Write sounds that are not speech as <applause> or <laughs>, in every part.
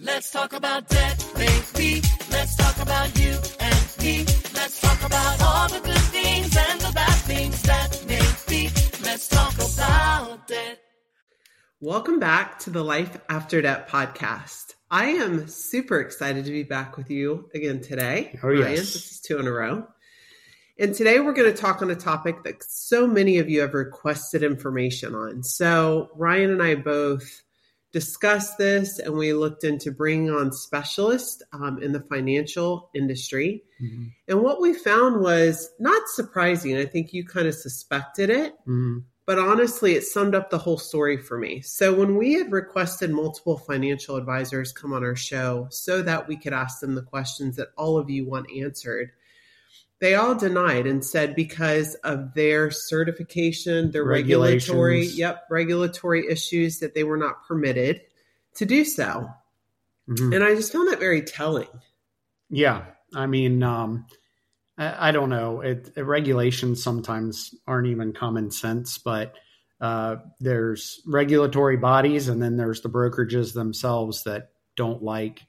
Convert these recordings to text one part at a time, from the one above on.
Let's talk about debt, baby. Let's talk about you and me. Let's talk about all the good things and the bad things that may be. Let's talk about debt. Welcome back to the Life After Debt podcast. I am super excited to be back with you again today. Oh, yes. Ryan. This is two in a row. And today we're going to talk on a topic that so many of you have requested information on. So, Ryan and I both discussed this and we looked into bringing on specialists um, in the financial industry. Mhm. And what we found was not surprising. I think you kind of suspected it, Mhm. but honestly, it summed up the whole story for me. So when we had requested multiple financial advisors come on our show so that we could ask them the questions that all of you want answered, they all denied and said because of their certification, their regulatory, yep, regulatory issues that they were not permitted to do so. Mhm. And I just found that very telling. Yeah, I mean, um, I, I don't know. It, it- regulations sometimes aren't even common sense, but uh, there's regulatory bodies, and then there's the brokerages themselves that don't like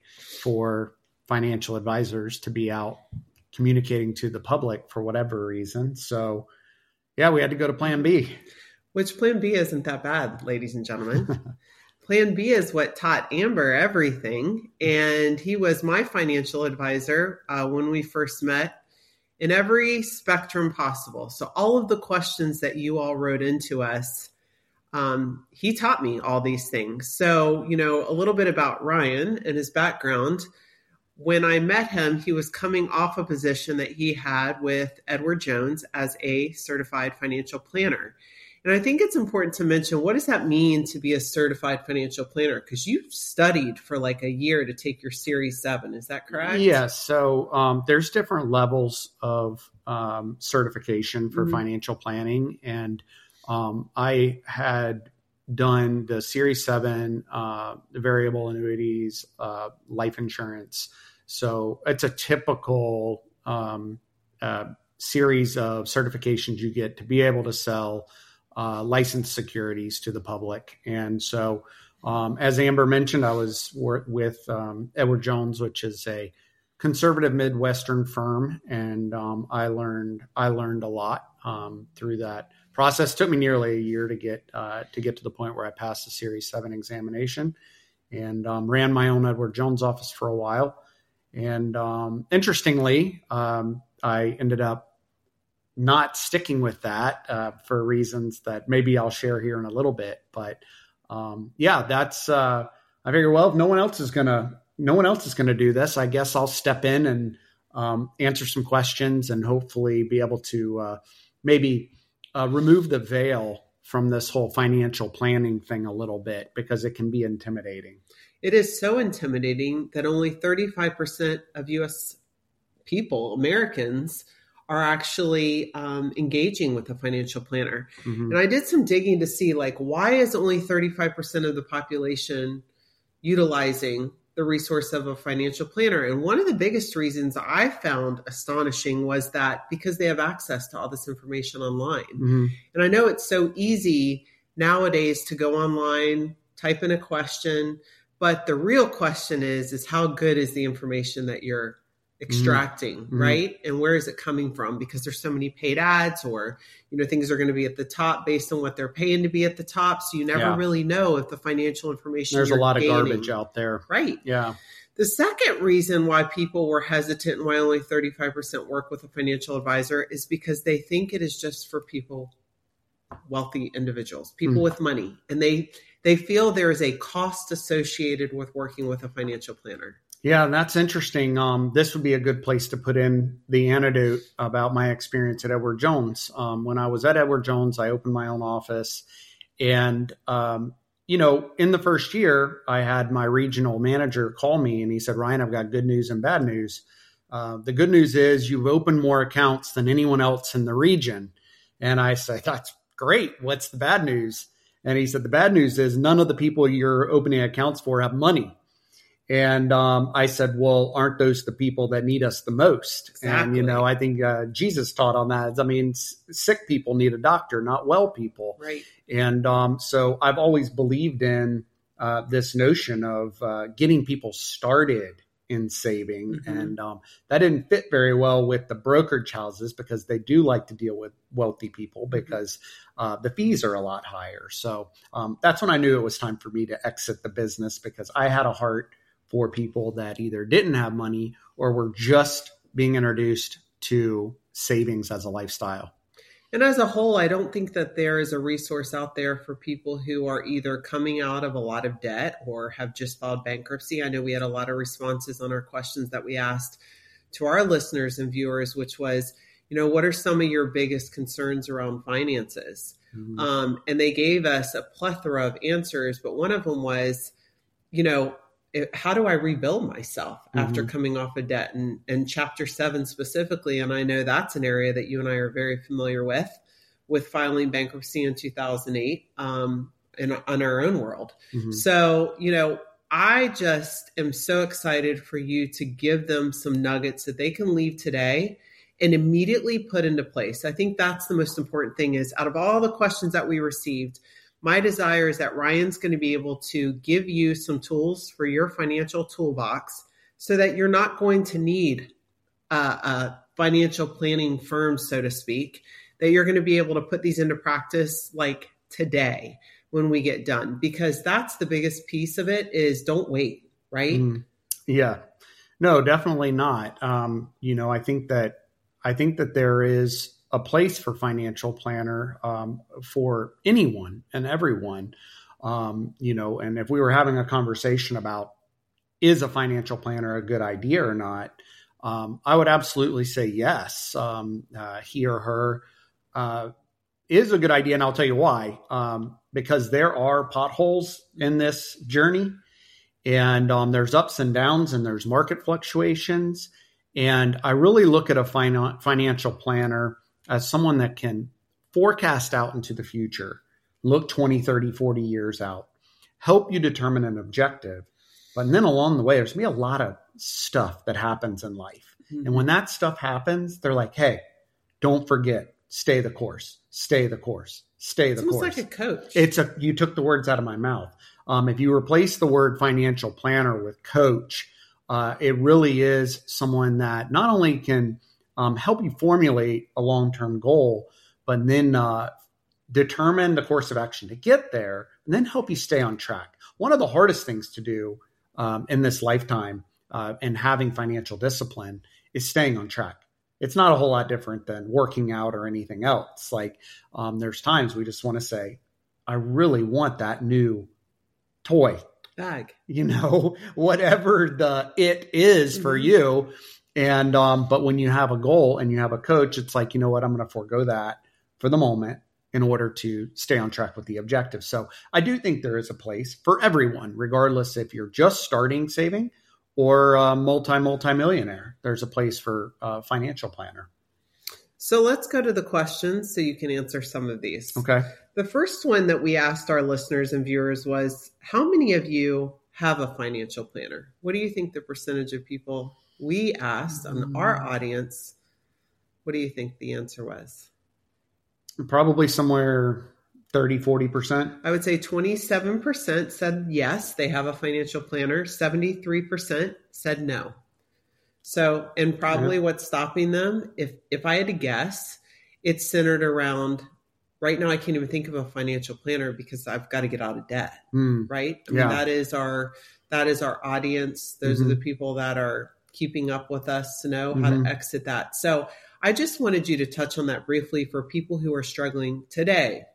for financial advisors to be out communicating to the public for whatever reason. So, yeah, we had to go to Plan B. Which plan B isn't that bad, ladies and gentlemen. <laughs> plan B is what taught Amber everything. And he was my financial advisor uh, when we first met in every spectrum possible. So, all of the questions that you all wrote into us, um, he taught me all these things. So, you know, a little bit about Ryan and his background. When I met him, he was coming off a position that he had with Edward Jones as a certified financial planner. And I think it's important to mention what does that mean to be a certified financial planner? Because you've studied for like a year to take your Series 7. Is that correct? Yes. So um, there's different levels of um, certification for Mhm. financial planning, and um, I had done the Series Seven uh, variable annuities, uh, life insurance. So it's a typical um, uh, series of certifications you get to be able to sell uh, licensed securities to the public, and so. Um, as Amber mentioned, I was with um, Edward Jones, which is a conservative Midwestern firm, and um, I learned I learned a lot um, through that process. Took me nearly a year to get uh, to get to the point where I passed the Series Seven examination, and um, ran my own Edward Jones office for a while. And um, interestingly, um, I ended up not sticking with that uh, for reasons that maybe I'll share here in a little bit. But um, yeah, that's uh, I figure. Well, if no one else is gonna, no one else is gonna do this. I guess I'll step in and um, answer some questions and hopefully be able to uh, maybe uh, remove the veil from this whole financial planning thing a little bit because it can be intimidating. It is so intimidating that only 35% of US people, Americans, are actually um, engaging with a financial planner. Mhm. And I did some digging to see, like, why is only 35% of the population utilizing the resource of a financial planner? And one of the biggest reasons I found astonishing was that because they have access to all this information online. Mhm. And I know it's so easy nowadays to go online, type in a question, but the real question is is how good is the information that you're extracting, Mhm. right? And where is it coming from? Because there's so many paid ads or you know things are going to be at the top based on what they're paying to be at the top, so you never Yeah. really know if the financial information There's a lot of garbage out there. Right. Yeah. The second reason why people were hesitant and why only 35% work with a financial advisor is because they think it is just for people wealthy individuals, people Mm. with money, and they they feel there is a cost associated with working with a financial planner. Yeah, that's interesting. Um, this would be a good place to put in the anecdote about my experience at Edward Jones. Um, when I was at Edward Jones, I opened my own office, and um, you know, in the first year, I had my regional manager call me, and he said, "Ryan, I've got good news and bad news. Uh, the good news is you've opened more accounts than anyone else in the region." And I said, "That's great. What's the bad news?" And he said, "The bad news is none of the people you're opening accounts for have money." And um, I said, well, aren't those the people that need us the most? And, you know, I think uh, Jesus taught on that. I mean, s- sick people need a doctor, not well people. Right. And um, so I've always believed in uh, this notion of uh, getting people started in saving, Mhm. and um, that didn't fit very well with the brokerage houses because they do like to deal with wealthy people because uh, the fees are a lot higher. So um, that's when I knew it was time for me to exit the business because I had a heart for people that either didn't have money or were just being introduced to savings as a lifestyle. And as a whole, I don't think that there is a resource out there for people who are either coming out of a lot of debt or have just filed bankruptcy. I know we had a lot of responses on our questions that we asked to our listeners and viewers, which was, you know, what are some of your biggest concerns around finances? Mhm. Um, and they gave us a plethora of answers, but one of them was, you know, it- how do I rebuild myself after Mhm. coming off of debt? And, and chapter seven specifically, and I know that's an area that you and I are very familiar with, with filing bankruptcy in 2008 um, in, on our own world. Mhm. So, you know, I just am so excited for you to give them some nuggets that they can leave today and immediately put into place. I think that's the most important thing is out of all the questions that we received, my desire is that Ryan's going to be able to give you some tools for your financial toolbox so that you're not going to need a, a financial planning firm, so to speak, that you're going to be able to put these into practice like today when we get done because that's the biggest piece of it is don't wait right Mm. Yeah, no, definitely not. Um, you know, I think that I think that there is a place for financial planner um, for anyone and everyone. Um, you know, and if we were having a conversation about is a financial planner a good idea or not, um, I would absolutely say yes. Um, uh, he or her uh, is a good idea, and I'll tell you why. Um, because there are potholes in this journey and um, there's ups and downs and there's market fluctuations and i really look at a fin- financial planner as someone that can forecast out into the future look 20 30 40 years out help you determine an objective. But then along the way there's going to be a lot of stuff that happens in life. And when that stuff happens they're like hey don't forget stay the course stay the course stay the almost course. like a coach. It's a you took the words out of my mouth. Um, if you replace the word financial planner with coach, uh, it really is someone that not only can um, help you formulate a long term goal, but then uh, determine the course of action to get there, and then help you stay on track. One of the hardest things to do um, in this lifetime uh, and having financial discipline is staying on track. It's not a whole lot different than working out or anything else. Like um, there's times we just want to say, I really want that new toy, bag you know, <laughs> whatever the it is for Mhm. you. And um, but when you have a goal and you have a coach, it's like, you know what, I'm gonna forego that for the moment in order to stay on track with the objective. So I do think there is a place for everyone, regardless if you're just starting saving or a multi multi millionaire. There's a place for a financial planner. so let's go to the questions so you can answer some of these Okay. the first one that we asked our listeners and viewers was how many of you have a financial planner what do you think the percentage of people we asked on our audience what do you think the answer was Probably somewhere 30, 40%. I would say 27% said yes, they have a financial planner. 73% said no. So, and probably what's stopping them, if if I had to guess, it's centered around right now I can't even think of a financial planner because I've got to get out of debt, Hmm. right? I Yeah. mean that is our that is our audience. Those Mhm. are the people that are keeping up with us to know how Mhm. to exit that. So, I just wanted you to touch on that briefly for people who are struggling today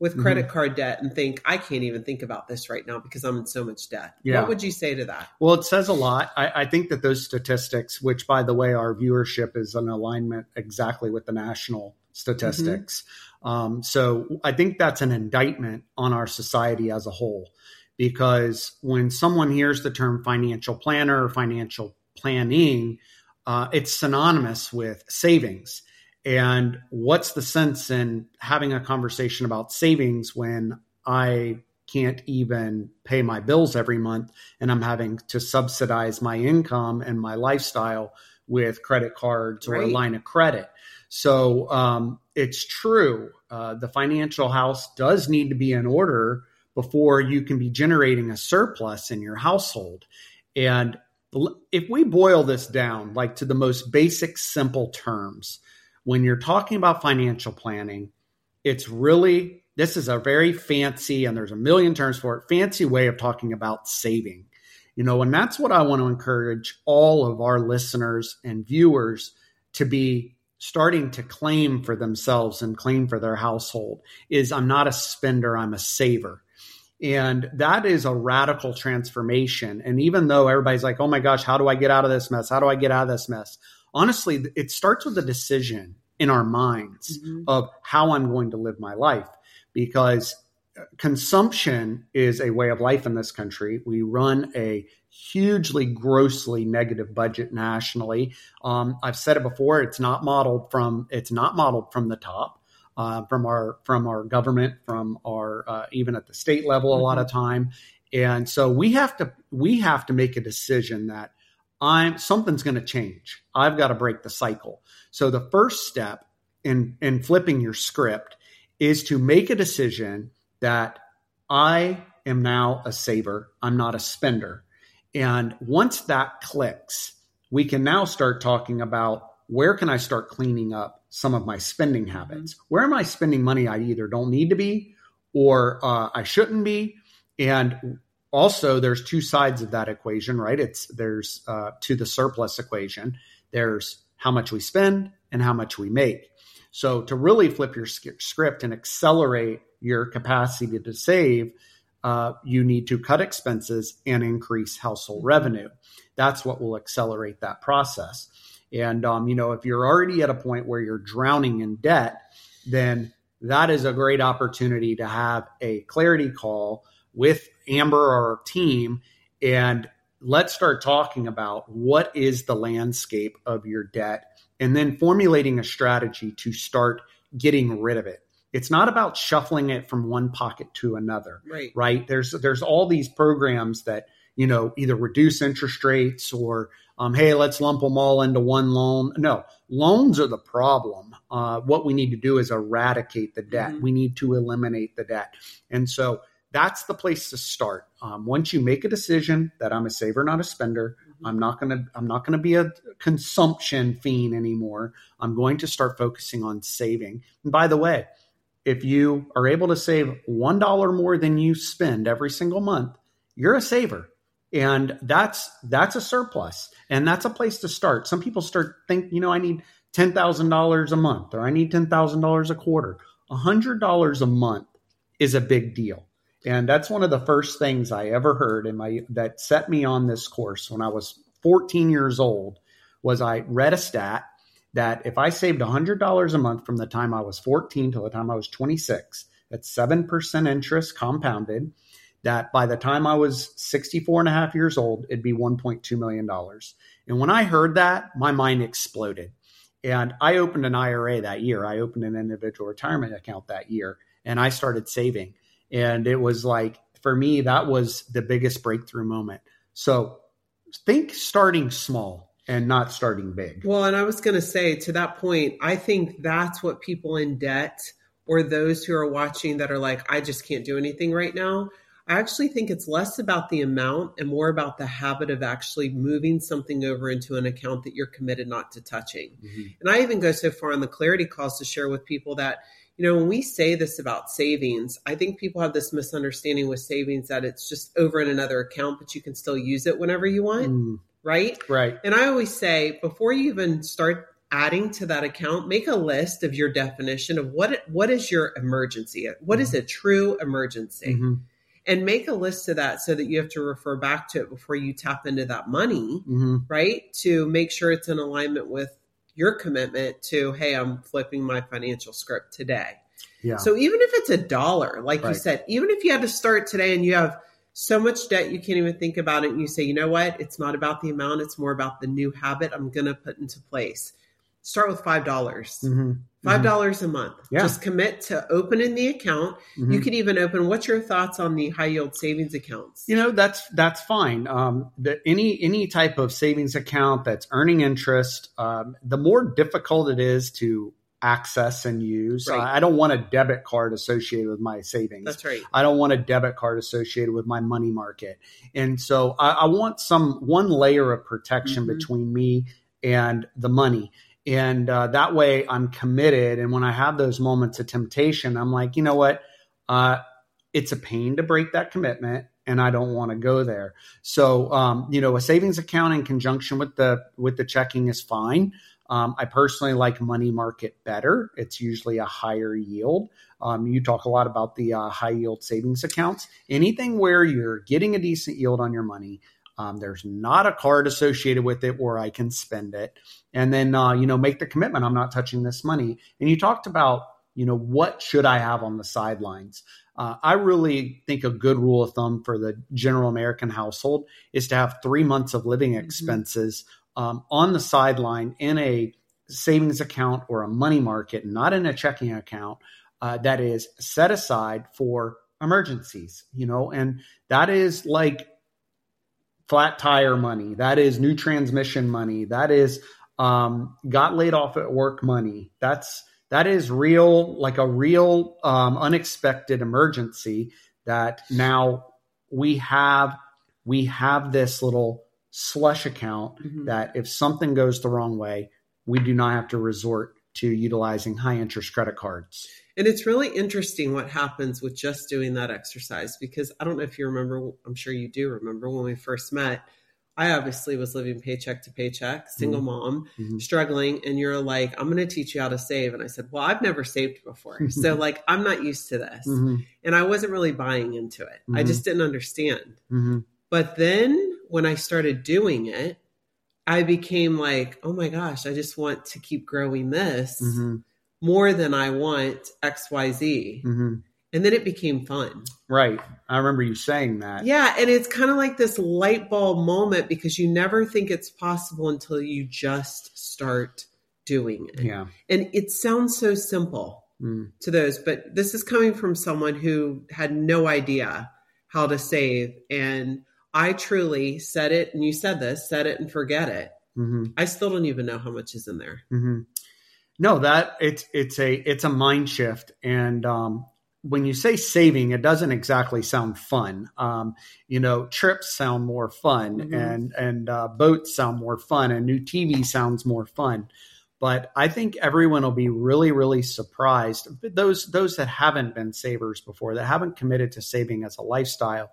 with Mm-hmm. credit card debt and think, I can't even think about this right now because I'm in so much debt. Yeah. What would you say to that? Well, it says a lot. I, I think that those statistics, which by the way, our viewership is in alignment exactly with the national statistics. Um, so I think that's an indictment on our society as a whole. Because when someone hears the term financial planner or financial planning, uh, it's synonymous with savings. And what's the sense in having a conversation about savings when I can't even pay my bills every month and I'm having to subsidize my income and my lifestyle with credit cards or a line of credit. So um, it's true. Uh, the financial house does need to be in order, before you can be generating a surplus in your household. And if we boil this down like to the most basic simple terms, when you're talking about financial planning, it's really this is a very fancy and there's a million terms for it, fancy way of talking about saving. You know, and that's what I want to encourage all of our listeners and viewers to be starting to claim for themselves and claim for their household is I'm not a spender, I'm a saver. And that is a radical transformation. And even though everybody's like, oh my gosh, how do I get out of this mess? How do I get out of this mess? Honestly, it starts with a decision in our minds mm-hmm. of how I'm going to live my life because consumption is a way of life in this country. We run a hugely grossly negative budget nationally. Um, I've said it before. It's not modeled from it's not modeled from the top. Uh, from our from our government, from our uh, even at the state level, a lot of mm-hmm. time, and so we have to we have to make a decision that I'm something's going to change. I've got to break the cycle. So the first step in in flipping your script is to make a decision that I am now a saver. I'm not a spender. And once that clicks, we can now start talking about where can I start cleaning up some of my spending habits? Where am I spending money I either don't need to be or uh, I shouldn't be? And also, there's two sides of that equation, right? It's there's uh, to the surplus equation. There's how much we spend and how much we make. So to really flip your script and accelerate your capacity to save, uh, you need to cut expenses and increase household revenue. That's what will accelerate that process. And um, you know, if you're already at a point where you're drowning in debt, then that is a great opportunity to have a clarity call with Amber or our team and let's start talking about what is the landscape of your debt and then formulating a strategy to start getting rid of it. It's not about shuffling it from one pocket to another. Right. Right. There's there's all these programs that, you know, either reduce interest rates or um, hey, let's lump them all into one loan. No, loans are the problem. Uh, what we need to do is eradicate the debt. Mm-hmm. We need to eliminate the debt. And so that's the place to start. Um, once you make a decision that I'm a saver, not a spender, mm-hmm. I'm not gonna I'm not gonna be a consumption fiend anymore. I'm going to start focusing on saving. And by the way, if you are able to save one dollar more than you spend every single month, you're a saver. And that's that's a surplus. And that's a place to start. Some people start think, you know, I need ten thousand dollars a month or I need ten thousand dollars a quarter. A hundred dollars a month is a big deal. And that's one of the first things I ever heard in my that set me on this course when I was 14 years old was I read a stat that if I saved $100 a month from the time I was 14 till the time I was 26, that's 7% interest compounded, that by the time I was 64 and a half years old, it'd be $1.2 million. And when I heard that, my mind exploded. And I opened an IRA that year. I opened an individual retirement account that year and I started saving. And it was like, for me, that was the biggest breakthrough moment. So think starting small and not starting big. Well, and I was going to say to that point, I think that's what people in debt or those who are watching that are like, I just can't do anything right now. I actually think it's less about the amount and more about the habit of actually moving something over into an account that you're committed not to touching. Mm-hmm. And I even go so far on the clarity calls to share with people that you know, when we say this about savings, I think people have this misunderstanding with savings that it's just over in another account, but you can still use it whenever you want. Mm. Right. Right. And I always say before you even start adding to that account, make a list of your definition of what what is your emergency? What is mm-hmm. a true emergency? Mm-hmm. And make a list of that so that you have to refer back to it before you tap into that money, mm-hmm. right? To make sure it's in alignment with your commitment to, hey, I'm flipping my financial script today. Yeah. So even if it's a dollar, like right. you said, even if you had to start today and you have so much debt you can't even think about it, and you say, you know what, it's not about the amount, it's more about the new habit I'm going to put into place. Start with five dollars. Mm-hmm. Five mm-hmm. dollars mm-hmm. a month. Yeah. Just commit to opening the account. Mm-hmm. You could even open. What's your thoughts on the high yield savings accounts? You know, that's that's fine. Um, the, any any type of savings account that's earning interest, um, the more difficult it is to access and use. Right. I don't want a debit card associated with my savings. That's right. I don't want a debit card associated with my money market. And so I, I want some one layer of protection Mhm. between me and the money. And uh, that way I'm committed. And when I have those moments of temptation, I'm like, you know what? Uh, it's a pain to break that commitment and I don't want to go there. So, um, you know, a savings account in conjunction with the, with the checking is fine. Um, I personally like money market better. It's usually a higher yield. Um, you talk a lot about the uh, high yield savings accounts. Anything where you're getting a decent yield on your money, um, there's not a card associated with it where I can spend it, and then uh, you know make the commitment. I'm not touching this money. And you talked about you know what should I have on the sidelines. Uh, I really think a good rule of thumb for the general American household is to have three months of living expenses um, on the sideline in a savings account or a money market, not in a checking account, uh, that is set aside for emergencies, you know, and that is like flat tire money, that is new transmission money, that is um, got laid off at work money. That's that is real, like a real um, unexpected emergency that now we have we have this little slush account Mhm. that if something goes the wrong way, we do not have to resort to utilizing high interest credit cards. And it's really interesting what happens with just doing that exercise because I don't know if you remember, I'm sure you do remember when we first met. I obviously was living paycheck to paycheck, single mom, Mhm. struggling. And you're like, I'm going to teach you how to save. And I said, Well, I've never saved before. <laughs> so, like, I'm not used to this. Mhm. And I wasn't really buying into it. I Mhm. just didn't understand. Mhm. But then when I started doing it, I became like, oh my gosh, I just want to keep growing this Mhm. more than I want XYZ. And then it became fun. Right. I remember you saying that. Yeah. And it's kind of like this light bulb moment because you never think it's possible until you just start doing it. Yeah. And it sounds so simple Mm. to those, but this is coming from someone who had no idea how to save. And I truly said it, and you said this, said it and forget it. Mhm. I still don't even know how much is in there. hmm No, that it's it's a it's a mind shift, and um, when you say saving, it doesn't exactly sound fun. Um, you know, trips sound more fun, Mhm. and and uh, boats sound more fun, and new TV sounds more fun. But I think everyone will be really, really surprised. Those those that haven't been savers before, that haven't committed to saving as a lifestyle,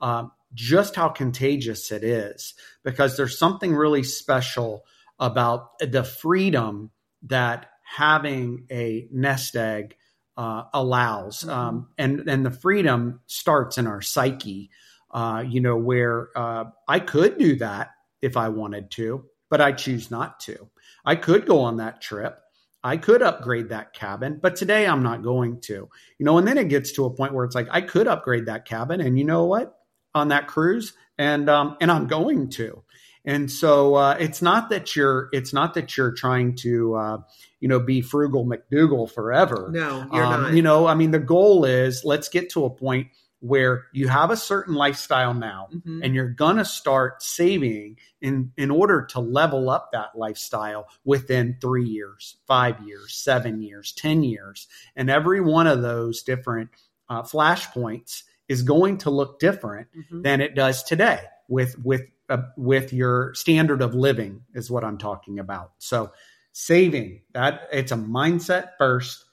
um, just how contagious it is. Because there's something really special about the freedom that having a nest egg uh, allows, Mhm. um, and and the freedom starts in our psyche. Uh, you know, where uh, I could do that if I wanted to, but I choose not to. I could go on that trip. I could upgrade that cabin, but today I'm not going to. You know, and then it gets to a point where it's like I could upgrade that cabin, and you know what? On that cruise, and um, and I'm going to. And so uh, it's not that you're it's not that you're trying to uh, you know be frugal McDougal forever. No, you're Um, not. You know, I mean, the goal is let's get to a point where you have a certain lifestyle now, Mhm. and you're gonna start saving in in order to level up that lifestyle within three years, five years, seven years, ten years, and every one of those different uh, flashpoints is going to look different Mhm. than it does today with with uh, with your standard of living is what I'm talking about. So saving that it's a mindset first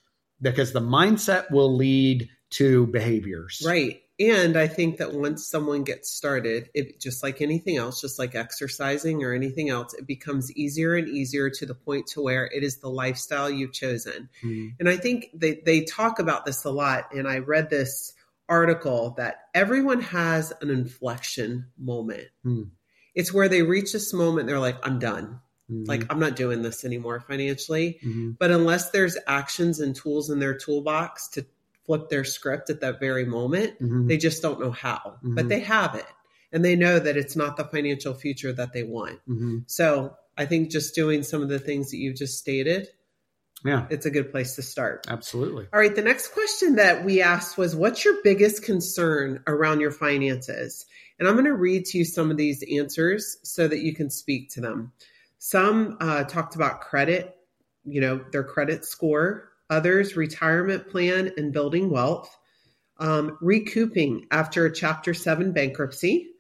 because the mindset will lead to behaviors. Right. And I think that once someone gets started, it just like anything else, just like exercising or anything else, it becomes easier and easier to the point to where it is the lifestyle you've chosen. Mhm. And I think they, they talk about this a lot. And I read this article that everyone has an inflection moment. Hmm. It's where they reach this moment, they're like, I'm done. Mhm. Like, I'm not doing this anymore financially. Mhm. But unless there's actions and tools in their toolbox to flip their script at that very moment, Mhm. they just don't know how. But Mhm. they have it. And they know that it's not the financial future that they want. Mhm. So I think just doing some of the things that you've just stated, yeah, it's a good place to start. absolutely. All right, the next question that we asked was What's your biggest concern around your finances? And I'm going to read to you some of these answers so that you can speak to them. Some uh, talked about credit, you know, their credit score, others retirement plan and building wealth, um, recouping after a Chapter 7 bankruptcy,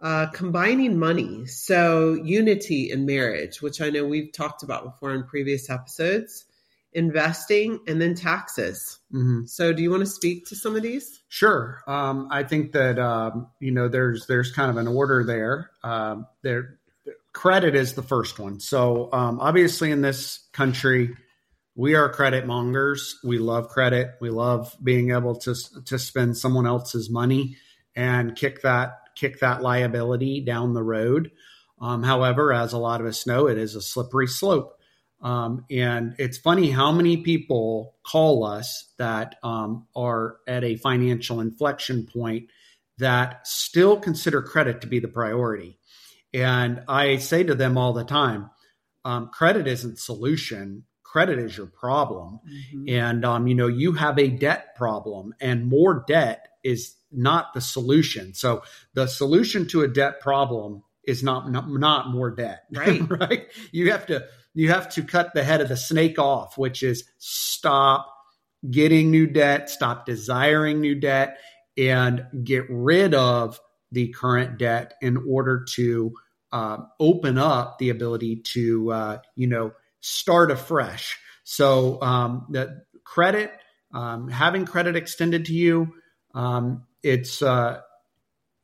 uh, combining money. So, unity in marriage, which I know we've talked about before in previous episodes, investing, and then taxes. Mhm. So, do you want to speak to some of these? Sure. Um, I think that um, you know there's there's kind of an order there. Um, there, credit is the first one. So um, obviously in this country, we are credit mongers. We love credit. We love being able to to spend someone else's money and kick that kick that liability down the road. Um, however, as a lot of us know, it is a slippery slope. Um, and it's funny how many people call us that um, are at a financial inflection point that still consider credit to be the priority. And I say to them all the time, um, credit isn't solution. Credit is your problem. And, um, you know, you have a debt problem and more debt is not the solution. So the solution to a debt problem is not, not, not more debt. <laughs> Right. right. You have to, you have to cut the head of the snake off, which is stop getting new debt, stop desiring new debt and get rid of the current debt in order to uh, open up the ability to uh, you know start afresh. So um, the credit, um, having credit extended to you, um, it's uh,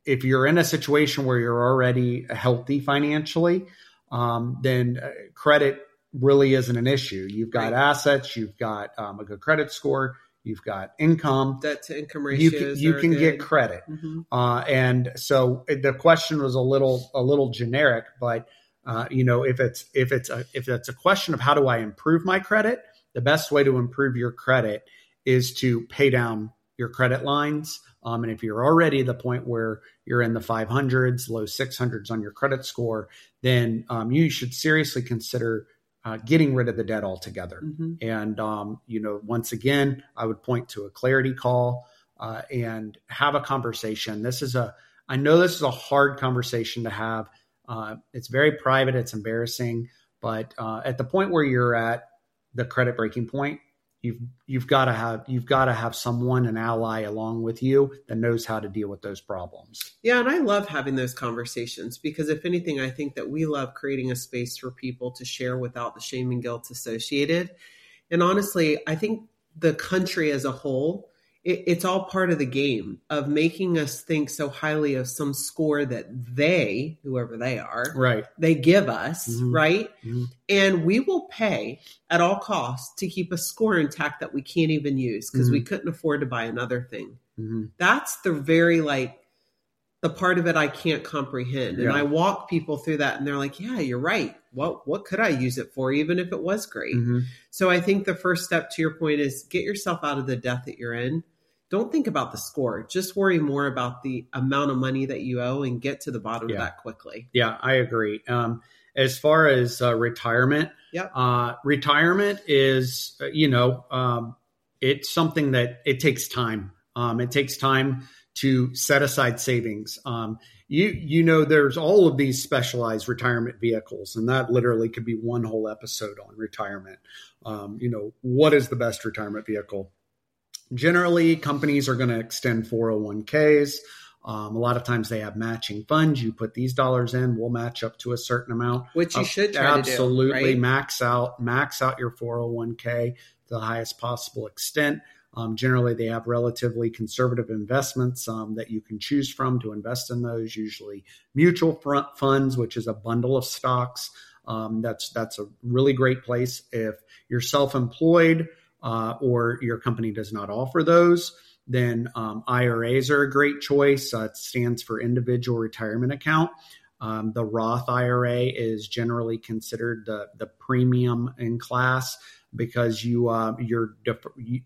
if you're in a situation where you're already healthy financially, um, then uh, credit really isn't an issue. You've got Right. assets, you've got um, a good credit score, you've got income. Debt to income You can, you can get credit. Mhm. Uh, and so the question was a little a little generic, but uh, you know if it's if it's a if it's a question of how do I improve my credit, the best way to improve your credit is to pay down your credit lines. Um, and if you're already at the point where you're in the 500s, low 600s on your credit score, then um, you should seriously consider uh, getting rid of the debt altogether. Mhm. And, um, you know, once again, I would point to a clarity call uh, and have a conversation. This is a, I know this is a hard conversation to have. Uh, it's very private, it's embarrassing, but uh, at the point where you're at the credit breaking point, you've you've got to have you've got to have someone an ally along with you that knows how to deal with those problems. Yeah, and I love having those conversations because if anything, I think that we love creating a space for people to share without the shame and guilt associated. And honestly, I think the country as a whole, it, it's all part of the game of making us think so highly of some score that they, whoever they are, Right. they give us, Mhm. right? Mhm. And we will pay at all costs to keep a score intact that we can't even use because we couldn't afford to buy another thing hmm that's the very like the part of it I can't comprehend. And Yeah. I walk people through that and they're like, yeah, you're right. What what could I use it for even if it was great? hmm So I think the first step to your point is get yourself out of the death that you're in. Don't think about the score. Just worry more about the amount of money that you owe and get to the bottom Yeah. of that quickly. Yeah, I agree. Um, as far as uh, retirement, Yep. uh, retirement is, uh, you know, um, it's something that it takes time. Um, it takes time to set aside savings. Um, you you know, there's all of these specialized retirement vehicles, and that literally could be one whole episode on retirement. Um, you know, what is the best retirement vehicle? Generally, companies are going to extend 401ks. Um, a lot of times they have matching funds. You put these dollars in, we'll match up to a certain amount. Which you Uh, should absolutely do. Right? max out max out your 401k to the highest possible extent. Um, generally, they have relatively conservative investments um, that you can choose from to invest in those. Usually, mutual front funds, which is a bundle of stocks. Um, that's that's a really great place if you're self-employed uh, or your company does not offer those. Then um, IRAs are a great choice. Uh, it stands for Individual Retirement Account. Um, the Roth IRA is generally considered the the premium in class because you uh, you're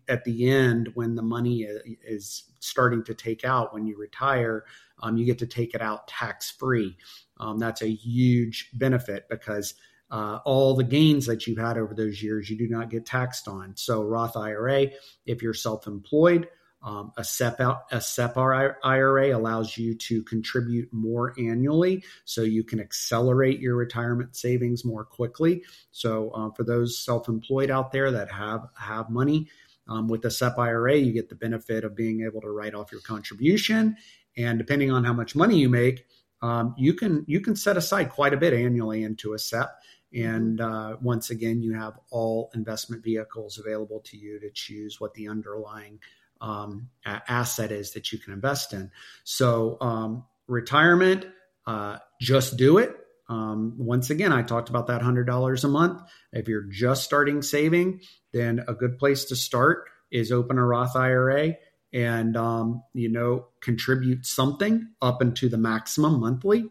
at the end when the money is starting to take out when you retire, um, you get to take it out tax free. Um, that's a huge benefit because uh, all the gains that you've had over those years you do not get taxed on. So Roth IRA, if you're self employed. Um, a SEP out, a SEP IRA allows you to contribute more annually, so you can accelerate your retirement savings more quickly. So uh, for those self-employed out there that have have money, um, with the SEP IRA, you get the benefit of being able to write off your contribution, and depending on how much money you make, um, you can you can set aside quite a bit annually into a SEP. And uh, once again, you have all investment vehicles available to you to choose what the underlying um, asset is that you can invest in. So, um, retirement, uh, just do it. Um, once again, I talked about that $100 a month. If you're just starting saving, then a good place to start is open a Roth IRA and, um, you know, contribute something up into the maximum monthly.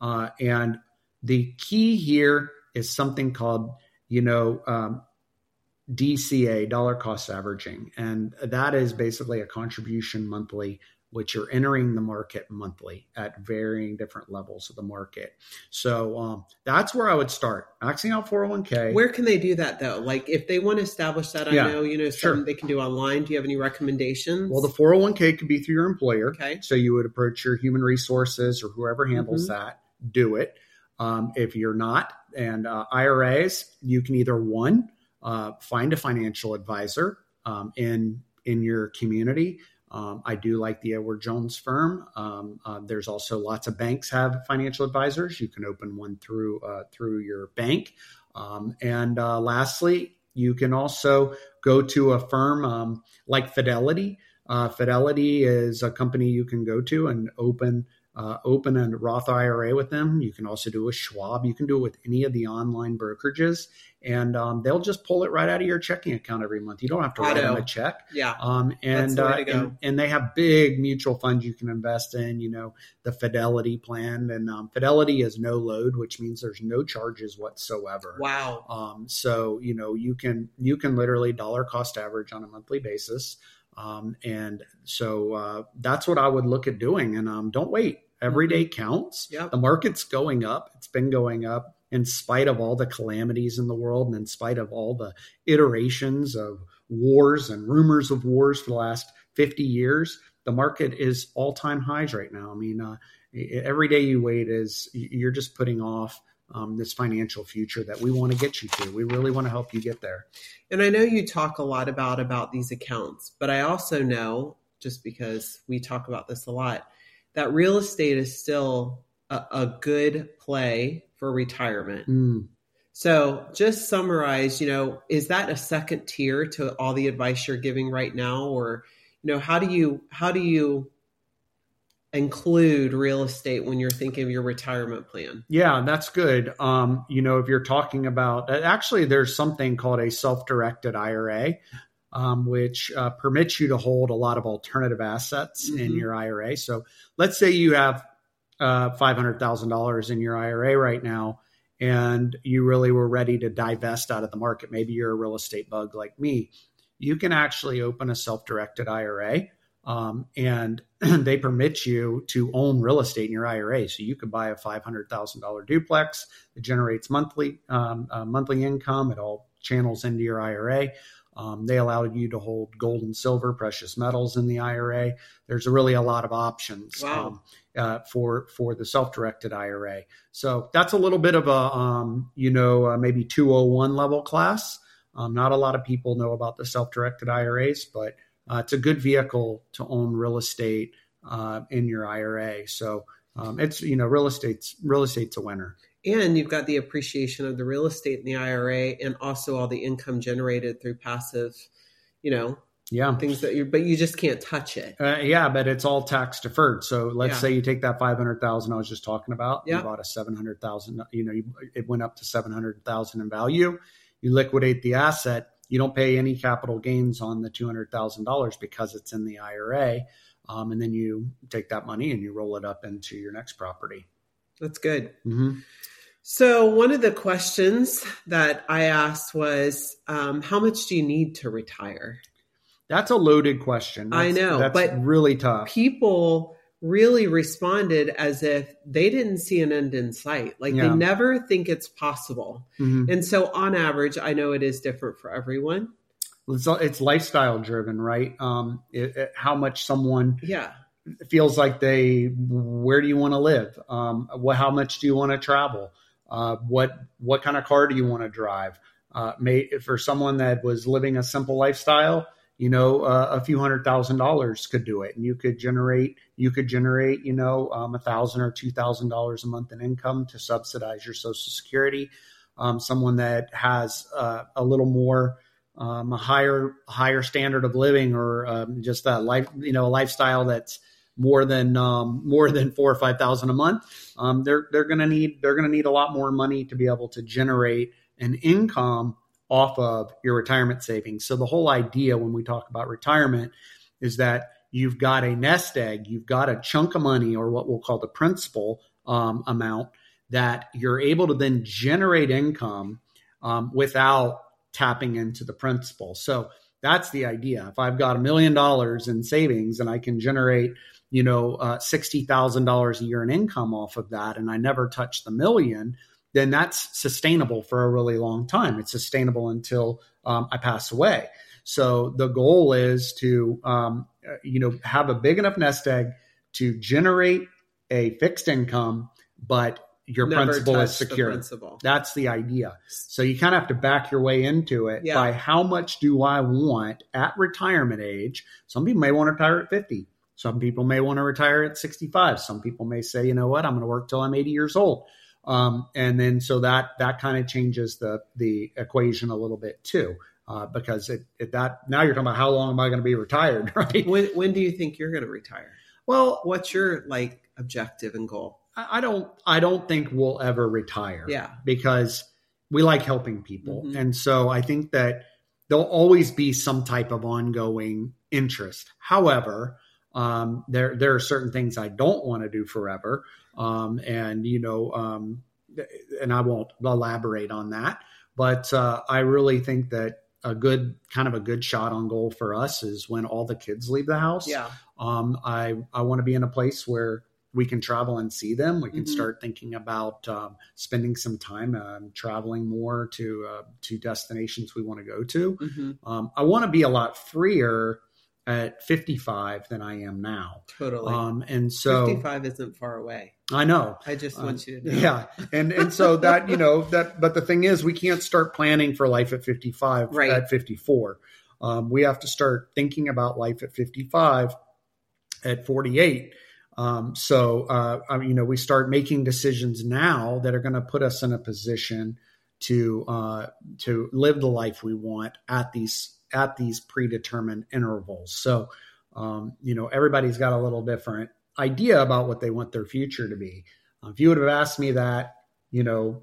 Uh, and the key here is something called, you know, um, DCA, dollar cost averaging. And that is basically a contribution monthly, which you're entering the market monthly at varying different levels of the market. So um, that's where I would start. Maxing out 401k. Where can they do that though? Like if they want to establish that, I Yeah, know, you know, sure. they can do online. Do you have any recommendations? Well, the 401k could be through your employer. Okay. So you would approach your human resources or whoever handles Mhm. that, do it. Um, if you're not, and uh, IRAs, you can either one, uh, find a financial advisor um, in in your community. Um, I do like the Edward Jones firm. Um, uh, there's also lots of banks have financial advisors. You can open one through uh, through your bank. Um, and uh, lastly, you can also go to a firm um, like Fidelity. Uh, Fidelity is a company you can go to and open uh, open a Roth IRA with them. You can also do a Schwab. You can do it with any of the online brokerages, and um, they'll just pull it right out of your checking account every month. You don't have to write them a check. yeah. Um, and, That's the way uh, and and they have big mutual funds you can invest in. You know the Fidelity plan, and um, Fidelity is no load, which means there's no charges whatsoever. Wow. Um, so you know you can you can literally dollar cost average on a monthly basis, um, and so uh, that's what I would look at doing. And um, don't wait. Every day counts. Yep. The market's going up. It's been going up in spite of all the calamities in the world, and in spite of all the iterations of wars and rumors of wars for the last 50 years. The market is all time highs right now. I mean, uh, every day you wait is you're just putting off um, this financial future that we want to get you to. We really want to help you get there. And I know you talk a lot about about these accounts, but I also know just because we talk about this a lot that real estate is still a, a good play for retirement. Mm. So, just summarize, you know, is that a second tier to all the advice you're giving right now or you know, how do you how do you include real estate when you're thinking of your retirement plan? Yeah, that's good. Um, you know, if you're talking about actually, there's something called a self-directed IRA, um, which uh, permits you to hold a lot of alternative assets in Mhm. your IRA. So, let's say you have uh, five hundred thousand dollars in your IRA right now, and you really were ready to divest out of the market. Maybe you're a real estate bug like me. You can actually open a self-directed IRA um, and <clears throat> they permit you to own real estate in your IRA. So you could buy a five hundred thousand dollar duplex that generates monthly um, uh, monthly income. It all channels into your IRA. Um, they allow you to hold gold and silver, precious metals in the IRA. There's really a lot of options Wow. um, uh, for for the self-directed IRA. So that's a little bit of a um, you know uh, maybe 201 level class. Um, not a lot of people know about the self-directed IRAs, but uh, it's a good vehicle to own real estate uh, in your IRA. So um, it's you know real estate's real estate's a winner. And you've got the appreciation of the real estate in the IRA and also all the income generated through passive, you know, Yeah. things that you but you just can't touch it. Uh, yeah, but it's all tax deferred. So let's Yeah. say you take that five hundred thousand I was just talking about. Yeah. You bought a seven hundred thousand. You know, you, it went up to seven hundred thousand in value. You liquidate the asset. You don't pay any capital gains on the two hundred thousand dollars because it's in the IRA. Um, and then you take that money and you roll it up into your next property. That's good. Mm-hmm. So one of the questions that I asked was, um, how much do you need to retire? That's a loaded question. I know, that's but really tough. People really responded as if they didn't see an end in sight. Like Yeah. they never think it's possible. Mhm. And so on average, I know it is different for everyone. it's, it's lifestyle driven, right? Um, it, it- how much someone Yeah. feels like they where do you want to live um, what how much do you want to travel uh, what what kind of car do you want to drive? Uh, may for someone that was living a simple lifestyle you know uh, a few hundred thousand dollars could do it. And you could generate you could generate you know um, a thousand or two thousand dollars a month in income to subsidize your social security. Um, someone that has uh, a little more um, a higher higher standard of living or um, just a life you know a lifestyle that's more than um, more than four or five thousand a month, um, they're they're going to need they're going to need a lot more money to be able to generate an income off of your retirement savings. So the whole idea when we talk about retirement is that you've got a nest egg, you've got a chunk of money or what we'll call the principal um, amount that you're able to then generate income um, without tapping into the principal. So that's the idea. If I've got a million dollars in savings and I can generate you know, uh, $60,000 a year in income off of that, and I never touch the million, then that's sustainable for a really long time. It's sustainable until um, I pass away. So the goal is to, um, uh, you know, have a big enough nest egg to generate a fixed income, but your Never principal is secure. principal. That's the idea. So you kind of have to back your way into it Yeah. by how much do I want at retirement age? Some people may want to retire at 50. Some people may want to retire at 65. Some people may say, you know what, I'm going to work till I'm 80 years old. Um, and then so that that kind of changes the the equation a little bit too, uh, because it, it that now you're talking about how long am I going to be retired, <laughs> right? When when do you think you're going to retire? Well, What's your like objective and goal? I I don't I don't think we'll ever retire. Yeah. because we like helping people. Mhm. And so I think that there'll always be some type of ongoing interest. However, um, there there are certain things I don't want to do forever. Um, and you know, um, and I won't elaborate on that. But uh, I really think that a good kind of a good shot on goal for us is when all the kids leave the house. Yeah. Um, I I want to be in a place where we can travel and see them. We can Mhm. start thinking about um, spending some time um, traveling more to uh, to destinations we want to go to. hmm Um, I want to be a lot freer at 55 than I am now. Totally. Um, and so 55 isn't far away. I know. I just Um, want you to know. yeah, and and so that you know that, but the thing is, we can't start planning for life at fifty five Right. at fifty four. Um, we have to start thinking about life at fifty five at forty eight. Um, so uh, I mean, you know, we start making decisions now that are going to put us in a position to uh, to live the life we want at these at these predetermined intervals. So um, you know, everybody's got a little different idea about what they want their future to be. Uh, if you would have asked me that, you know,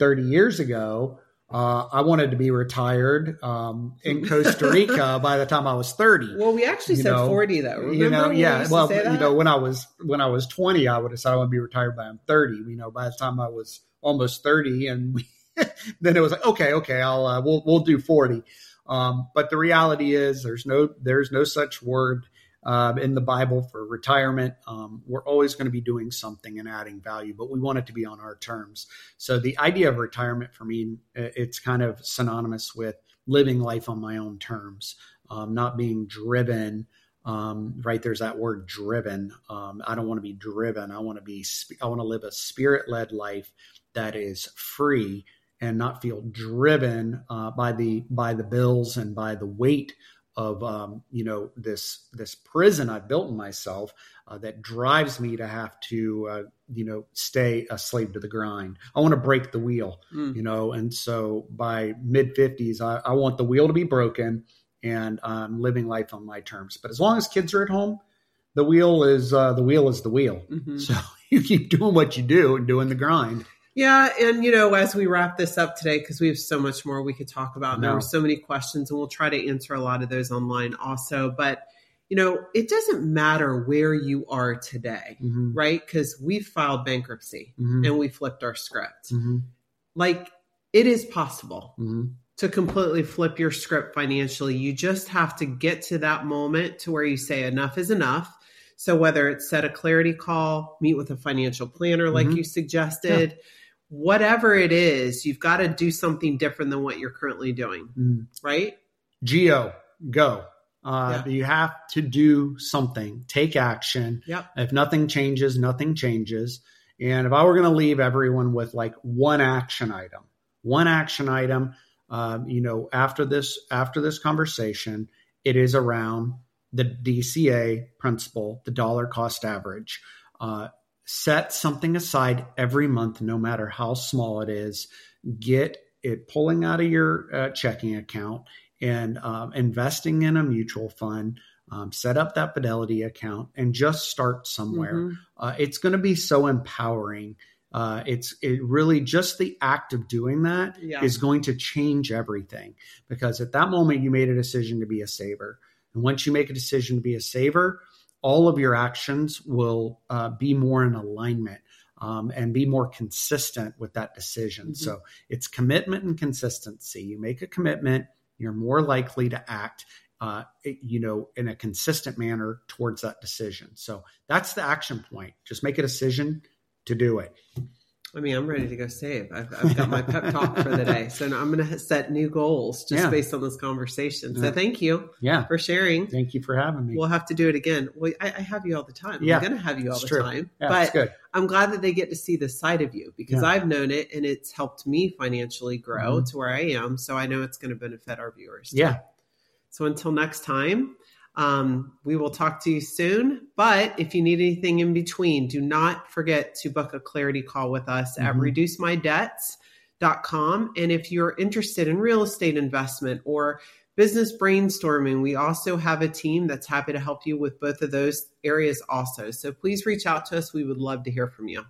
30 years ago, uh, I wanted to be retired um, in <laughs> Costa Rica by the time I was 30. Well, we actually You said know, 40 though. Remember you know, yeah. Well, you know, when I was when I was 20, I would have said I want to be retired by I'm 30. You know, by the time I was almost 30, and we, <laughs> then it was like, okay, okay, I'll uh, we'll we'll do 40. Um, but the reality is, there's no there's no such word uh, in the Bible for retirement. Um, we're always going to be doing something and adding value, but we want it to be on our terms. So the idea of retirement for me, uh, it's kind of synonymous with living life on my own terms, um, not being driven. Um, right there's that word driven. Um, I don't want to be driven. I want to be. I want to live a spirit led life that is free and not feel driven uh, by the by the bills and by the weight of um, you know this this prison I've built in myself uh, that drives me to have to uh, you know stay a slave to the grind. I want to break the wheel, Mm. you know, and so by mid fifties, I, I want the wheel to be broken and I'm living life on my terms. But as long as kids are at home, the wheel is uh, the wheel is the wheel. Mhm. So <laughs> you keep doing what you do and doing the grind. Yeah, and you know, as we wrap this up today, because we have so much more we could talk about, and there No. were so many questions, and we'll try to answer a lot of those online also. But you know, it doesn't matter where you are today, Mhm. right? Because we filed bankruptcy Mhm. and we flipped our script. Mhm. Like it is possible Mhm. to completely flip your script financially. You just have to get to that moment to where you say enough is enough. So whether it's set a clarity call, meet with a financial planner like Mhm. you suggested, whatever it is, you've got to do something different than what you're currently doing, Mhm. right? Geo, go. Uh, Yeah. You have to do something, take action. Yep. If nothing changes, nothing changes. And if I were going to leave everyone with like one action item, one action item, um, you know, after this after this conversation, it is around the DCA principle, the dollar cost average. Uh, set something aside every month, no matter how small it is. Get it pulling out of your uh, checking account and um, investing in a mutual fund. Um, set up that fidelity account and just start somewhere Mhm. uh, it's going to be so empowering. Uh, it's it really just the act of doing that is Yeah. going to change everything because at that moment you made a decision to be a saver, and once you make a decision to be a saver, all of your actions will uh, be more in alignment um, and be more consistent with that decision. Mhm. So it's commitment and consistency. You make a commitment, you're more likely to act uh, you know, in a consistent manner towards that decision. So that's the action point. Just make a decision to do it. I mean, I'm ready to go save. I've, I've got my pep talk for the day. So now I'm going to set new goals just Yeah. based on this conversation. So thank you Yeah. for sharing. Thank you for having me. We'll have to do it again. Well, I, I have you all the time. Yeah. I'm going to have you all It's the true. time. yeah, but good. I'm glad that they get to see this side of you because Yeah. I've known it and it's helped me financially grow Mhm. to where I am. So I know it's going to benefit our viewers. too. Yeah. So until next time, um, we will talk to you soon. But if you need anything in between, do not forget to book a clarity call with us at Mhm. reducemydebts.com. And if you're interested in real estate investment or business brainstorming, we also have a team that's happy to help you with both of those areas also. So please reach out to us. We would love to hear from you.